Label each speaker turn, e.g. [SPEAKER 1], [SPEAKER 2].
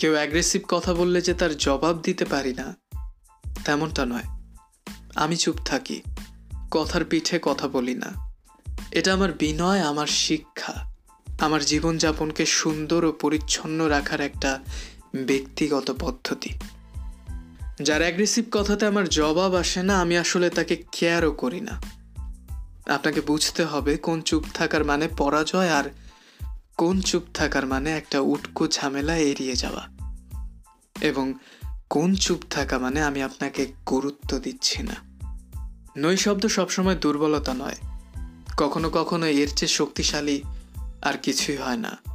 [SPEAKER 1] কেউ অ্যাগ্রেসিভ কথা বললে যে তার জবাব দিতে পারি না, তেমনটা নয়। আমি চুপ থাকি, কথার পিঠে কথা বলি না। এটা আমার বিনয়, আমার শিক্ষা, আমার জীবনযাপনকে সুন্দর ও পরিচ্ছন্ন রাখার একটা ব্যক্তিগত পদ্ধতি। যার অ্যাগ্রেসিভ কথাতে আমার জবাব আসে না, আমি আসলে তাকে কেয়ারও করি না। আপনাকে বুঝতে হবে কোন চুপ থাকার মানে পরাজয় আর কোন চুপ থাকার মানে একটা উটকো ঝামেলা এড়িয়ে যাওয়া? এবং কোন চুপ থাকা মানে আমি আপনাকে গুরুত্ব দিচ্ছি না। নৈ শব্দ সবসময় দুর্বলতা নয়। কখনো কখনো এর চেয়ে শক্তিশালী আর কিছুই হয় না।